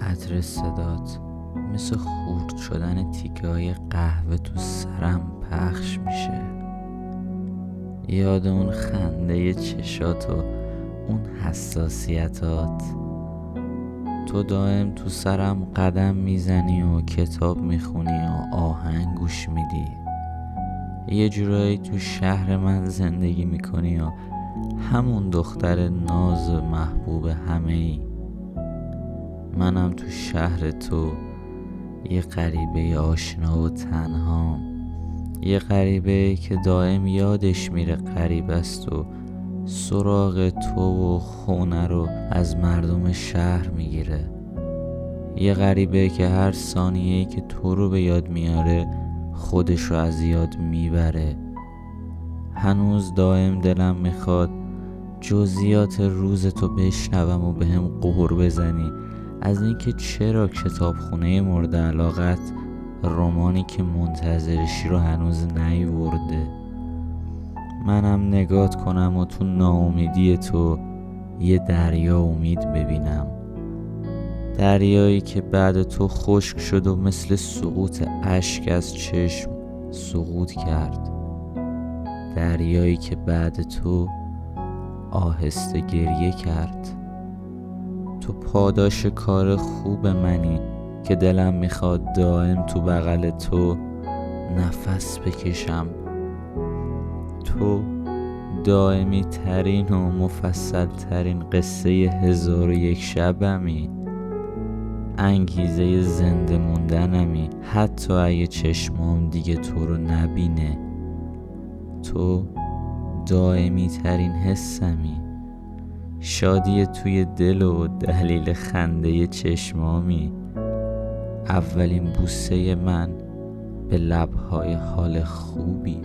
عطر صدات مثل خورد شدن تیکه های قهوه تو سرم پخش میشه. یاد اون خنده چشات و اون حساسیتات. تو دائم تو سرم قدم می‌زنی و کتاب می‌خونی و آهنگ گوش میدی. یه جورایی تو شهر من زندگی می‌کنی و همون دختر ناز محبوب همه ای منم تو شهر تو یه غریبه آشنا و تنهام یه غریبه که دائم یادش میره غریب است و سراغ تو و خونه رو از مردم شهر می‌گیره. یه غریبه که هر ثانیه که تو رو به یاد میاره خودش رو از یاد می‌بره. هنوز دائم دلم می‌خواد جزئیات روز تو بشنوم و به قهر بزنی. از اینکه چرا کتابخونه مورد علاقت رومانی که منتظرشی رو هنوز نیورده؟ منم نگات کنم و تو ناامیدی تو یه دریا امید ببینم. دریایی که بعد تو خشک شد و مثل سقوط اشک از چشم سقوط کرد. دریایی که بعد تو آهسته گریه کرد. پاداش کار خوب منی که دلم می‌خواد دائم تو بغل تو نفس بکشم. تو دائمی ترین و مفصل ترین قصه هزار و یک شبمی. انگیزه زنده موندنمی. حتی اگه چشمام دیگه تو رو نبینه. تو دائمی ترین حسمی. شادی توی دل و دلیل خنده چشمامی. اولین بوسه من به لبهای حال خوبی.